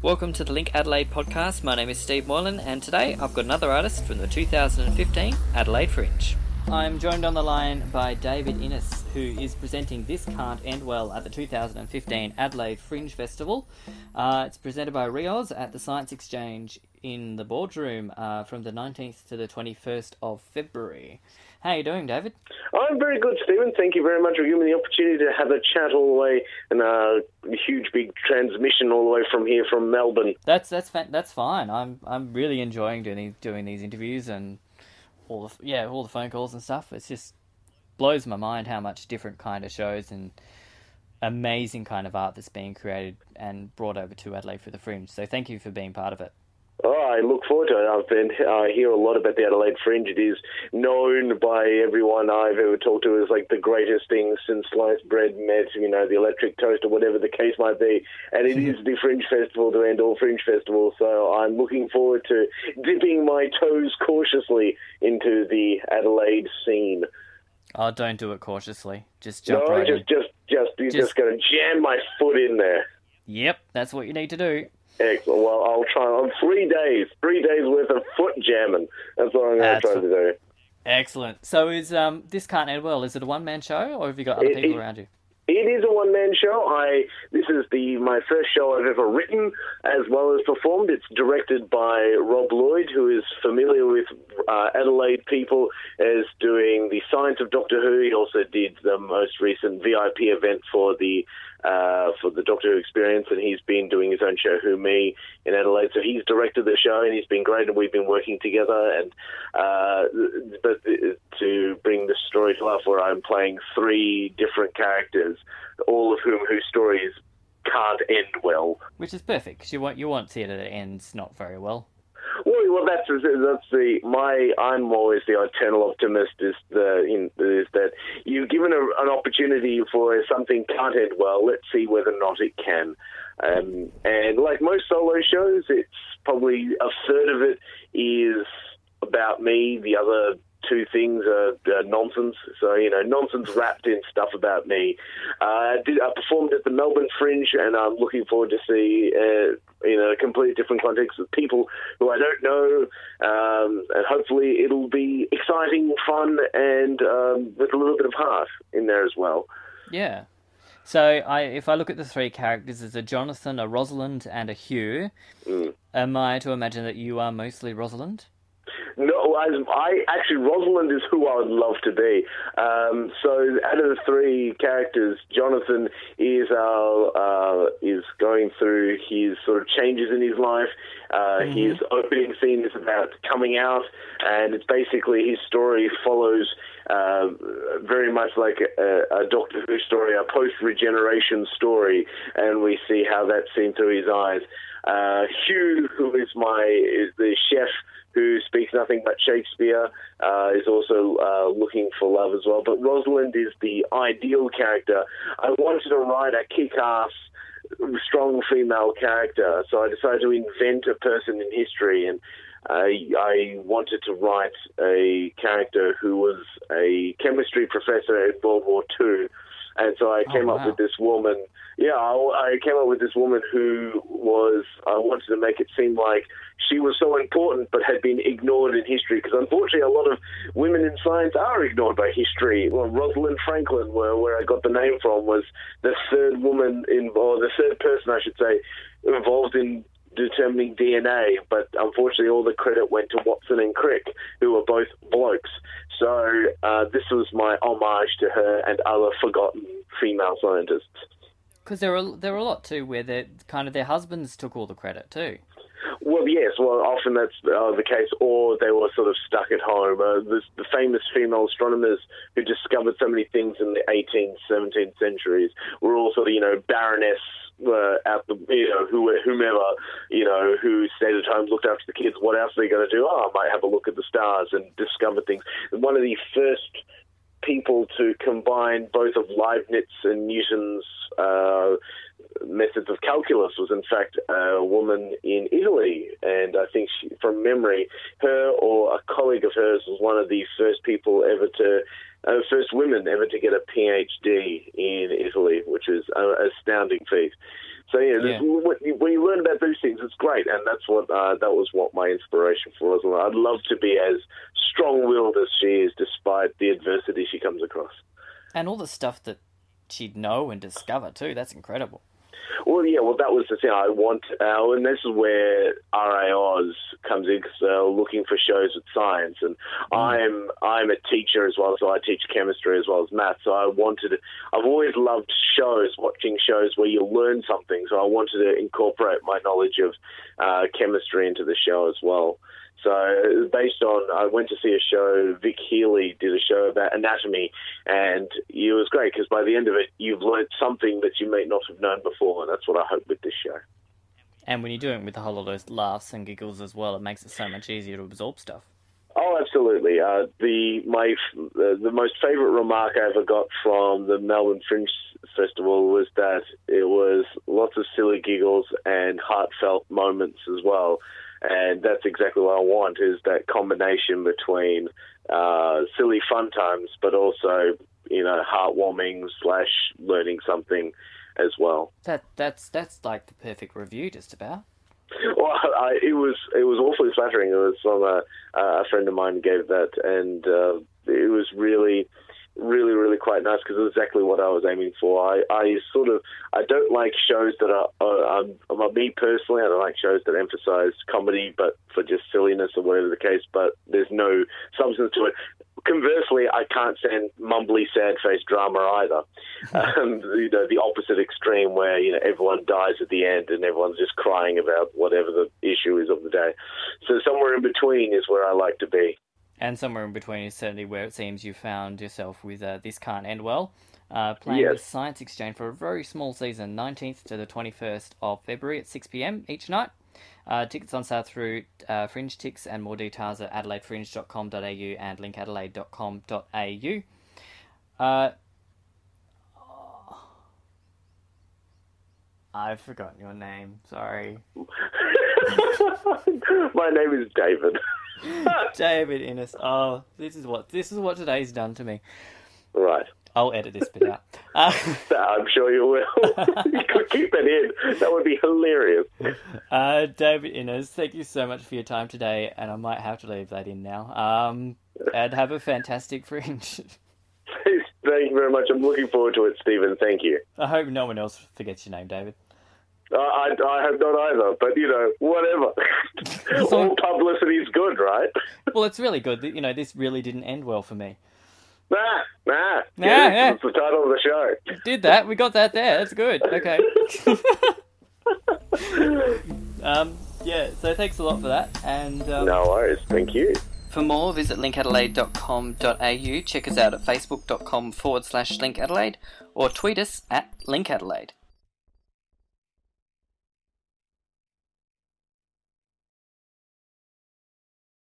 Welcome to the Link Adelaide podcast. My name is Steve Moylan, and today I've got another artist from the 2015 Adelaide Fringe. I'm joined on the line by David Innes, who is presenting This Can't End Well at the 2015 Adelaide Fringe Festival. Uh, it's presented by RiAus at the Science Exchange in the boardroom uh, from the 19th to the 21st of February. How are you doing, David? I'm very good, Stephen. Thank you very much for giving me the opportunity to have a chat all the way and a huge big transmission all the way from here from Melbourne. That's that's that's fine. I'm I'm really enjoying doing these, doing these interviews and all the yeah all the phone calls and stuff. It's just blows my mind how much different kind of shows and amazing kind of art that's being created and brought over to Adelaide for the Fringe. So thank you for being part of it. Oh, I look forward to it. I've been I hear a lot about the Adelaide Fringe. It is known by everyone I've ever talked to as like the greatest thing since sliced bread met, you know, the electric toast or whatever the case might be. And it is the Fringe Festival to end all Fringe festivals. So I'm looking forward to dipping my toes cautiously into the Adelaide scene. Oh, don't do it cautiously. Just jump no, right just, in. just, just, you're just, Just- going to jam my foot in there. Yep, that's what you need to do. Excellent. Well, I'll try on three days, three days worth of foot jamming. That's what I'm going to try to do. Excellent. So is um this can't end well? Is it a one man show or have you got other It- people it- around you? It is a one man show. I this is the my first show I've ever written as well as performed. It's directed by Rob Lloyd, who is familiar with uh, Adelaide people as doing the Science of Doctor Who. He also did the most recent VIP event for the uh, for the Doctor Who experience, and he's been doing his own show Who Me in Adelaide. So he's directed the show, and he's been great, and we've been working together. And uh, but to bring the story to life, where I'm playing three different characters, all of whom whose stories can't end well. Which is perfect because you want you want theatre that it ends not very well. Well, well, that's that's the my. I'm always the eternal optimist. Is the in, is that you've given a, an opportunity for something can't end well. Let's see whether or not it can. Um, and like most solo shows, it's probably a third of it is about me. The other two things are, are nonsense. So you know, nonsense wrapped in stuff about me. Uh, I did I performed at the Melbourne Fringe, and I'm looking forward to see uh, in a completely different context with people who I don't know, um, and hopefully it'll be exciting, fun, and um, with a little bit of heart in there as well. Yeah. So I if I look at the three characters, there's a Jonathan, a Rosalind, and a Hugh. Mm. Am I to imagine that you are mostly Rosalind? No, I, I actually Rosalind is who I would love to be. Um, so out of the three characters, Jonathan is uh, uh, is going through his sort of changes in his life. Uh, His opening scene is about coming out, and it's basically his story follows uh, very much like a, a Doctor Who story, a post regeneration story, and we see how that's seen through his eyes. Uh, Hugh, who is my is the chef who speaks nothing but Shakespeare, uh, is also uh, looking for love as well. But Rosalind is the ideal character. I wanted to write a kick-ass, strong female character, so I decided to invent a person in history, and I, I wanted to write a character who was a chemistry professor in World War II. And so I Oh, came wow. up with this woman. Yeah, I, I came up with this woman who was. I wanted to make it seem like she was so important, but had been ignored in history. Because unfortunately, a lot of women in science are ignored by history. Well, Rosalind Franklin, where where I got the name from, was the third woman in, or the third person, I should say, involved in determining DNA, but unfortunately, all the credit went to Watson and Crick, who were both blokes. So uh, this was my homage to her and other forgotten female scientists. Because there are there are a lot too where they kind of their husbands took all the credit too. Well, yes. Well, often that's uh, the case, or they were sort of stuck at home. Uh, the, the famous female astronomers who discovered so many things in the 18th, 17th centuries were all sort of, you know, baroness uh, the, you know, who, whomever, you know, who stayed at home, looked after the kids. What else are they going to do? Oh, I might have a look at the stars and discover things. One of the first people to combine both of Leibniz and Newton's uh, methods of calculus was in fact a woman in Italy, and I think she, from memory, her or a colleague of hers was one of the first people ever to, uh, first women ever to get a PhD in Italy, which is an astounding feat. So yeah, yeah. when you learn about those things, it's great, and that's what uh, that was what my inspiration for Rosalind. I'd love to be as strong-willed as she is, despite the adversity she comes across. And all the stuff that she'd know and discover too. That's incredible. Well, yeah, well, that was the thing I want, uh, and this is where RiAus comes in because they're looking for shows with science, and mm. I'm I'm a teacher as well, so I teach chemistry as well as math. So I wanted, I've always loved shows, watching shows where you learn something. So I wanted to incorporate my knowledge of uh, chemistry into the show as well. So based on, I went to see a show. Vic Healy did a show about anatomy, and it was great because by the end of it, you've learned something that you may not have known before, and that's what I hope with this show. And when you're doing it with a whole lot of laughs and giggles as well, it makes it so much easier to absorb stuff. Oh, absolutely. Uh, the my uh, the most favourite remark I ever got from the Melbourne Fringe Festival was that it was silly giggles and heartfelt moments as well and that's exactly what I want is that combination between uh, silly fun times, but also you know heartwarming slash learning something as well. That that's that's like the perfect review, just about. Well, I, it was it was awfully flattering. It was from a, a friend of mine gave that, and uh, it was really really, really quite nice because it's exactly what I was aiming for. I, I sort of, I don't like shows that are, uh, um, um, me personally, I don't like shows that emphasize comedy, but for just silliness or whatever the case, but there's no substance to it. Conversely, I can't stand mumbly, sad-faced drama either. um, you know, the opposite extreme where you know everyone dies at the end and everyone's just crying about whatever the issue is of the day. So somewhere in between is where I like to be and somewhere in between is certainly where it seems you found yourself with uh, This Can't End Well, uh, playing yes. Science Exchange for a very small season, 19th to the 21st of February at 6pm each night. Uh, tickets on sale through uh, Fringe Tix and more details at adelaidefringe.com.au and linkadelaide.com.au. Uh, I've forgotten your name. Sorry. My name is David. David Innes. Oh, this is what this is what today's done to me. Right. I'll edit this bit out. Uh, I'm sure you will. you could keep it in. That would be hilarious. Uh, David Innes, thank you so much for your time today, and I might have to leave that in now. Um, and have a fantastic fringe. Thank you very much. I'm looking forward to it, Stephen. Thank you. I hope no one else forgets your name, David. I, I have not either, but you know, whatever. All publicity is good, right? well, it's really good. You know, this really didn't end well for me. Nah, nah. Nah, yeah, yeah. That's the title of the show. Did that? We got that there. That's good. Okay. um, yeah, so thanks a lot for that. And um, No worries. Thank you. For more, visit linkadelaide.com.au. Check us out at facebook.com forward slash linkadelaide or tweet us at linkadelaide.